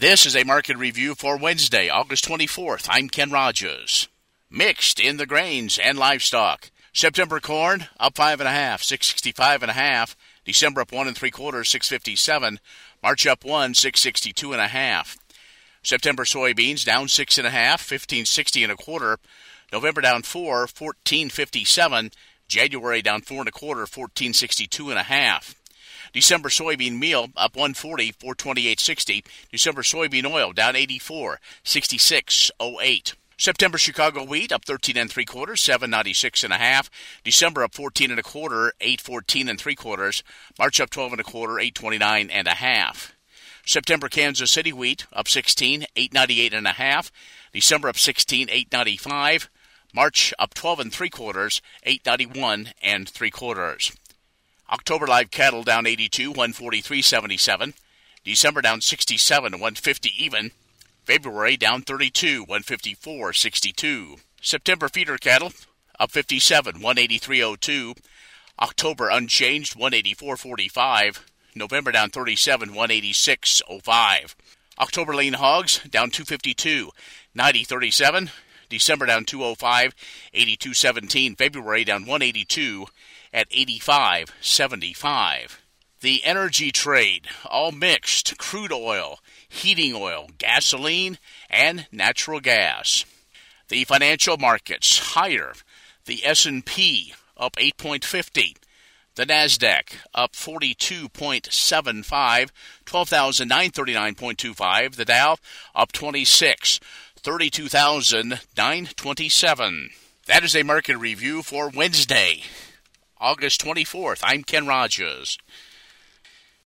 This is a market review for Wednesday, August 24th. I'm Ken Rogers. Mixed in the grains and livestock. September corn up five and a half, six sixty five and a half. December up one and three quarters, six fifty seven. March up one, six sixty two and a half. September soybeans down six and a half, fifteen sixty and a quarter. November down four, fourteen fifty seven. January down four and a quarter, fourteen sixty two and a half. December soybean meal up 140, 428.60. December soybean oil down 84, 66.08. September Chicago wheat up 13 and three quarters, 796 and a half. December up 14 and a quarter, 814 and three quarters. March up 12 and a quarter, 829 and a half. September Kansas City wheat up 16, 898 and a half. December up 16, 895. March up 12 and three quarters, 891 and three quarters. October live cattle down 82, 143.77. December down 67, 150 even. February down 32, 154.62. September feeder cattle up 57, 183.02. October unchanged, 184.45. November down 37, 186.05. October lean hogs down 252, 90.37. December down 205, 82.17. February down 182 at 85.75. The energy trade, all mixed, crude oil, heating oil, gasoline, and natural gas. The financial markets higher. The S&P up 8.50. The Nasdaq up 42.75, 12,939.25. The Dow up 26, 32,927. That is a market review for Wednesday, August 24th. I'm Ken Rogers.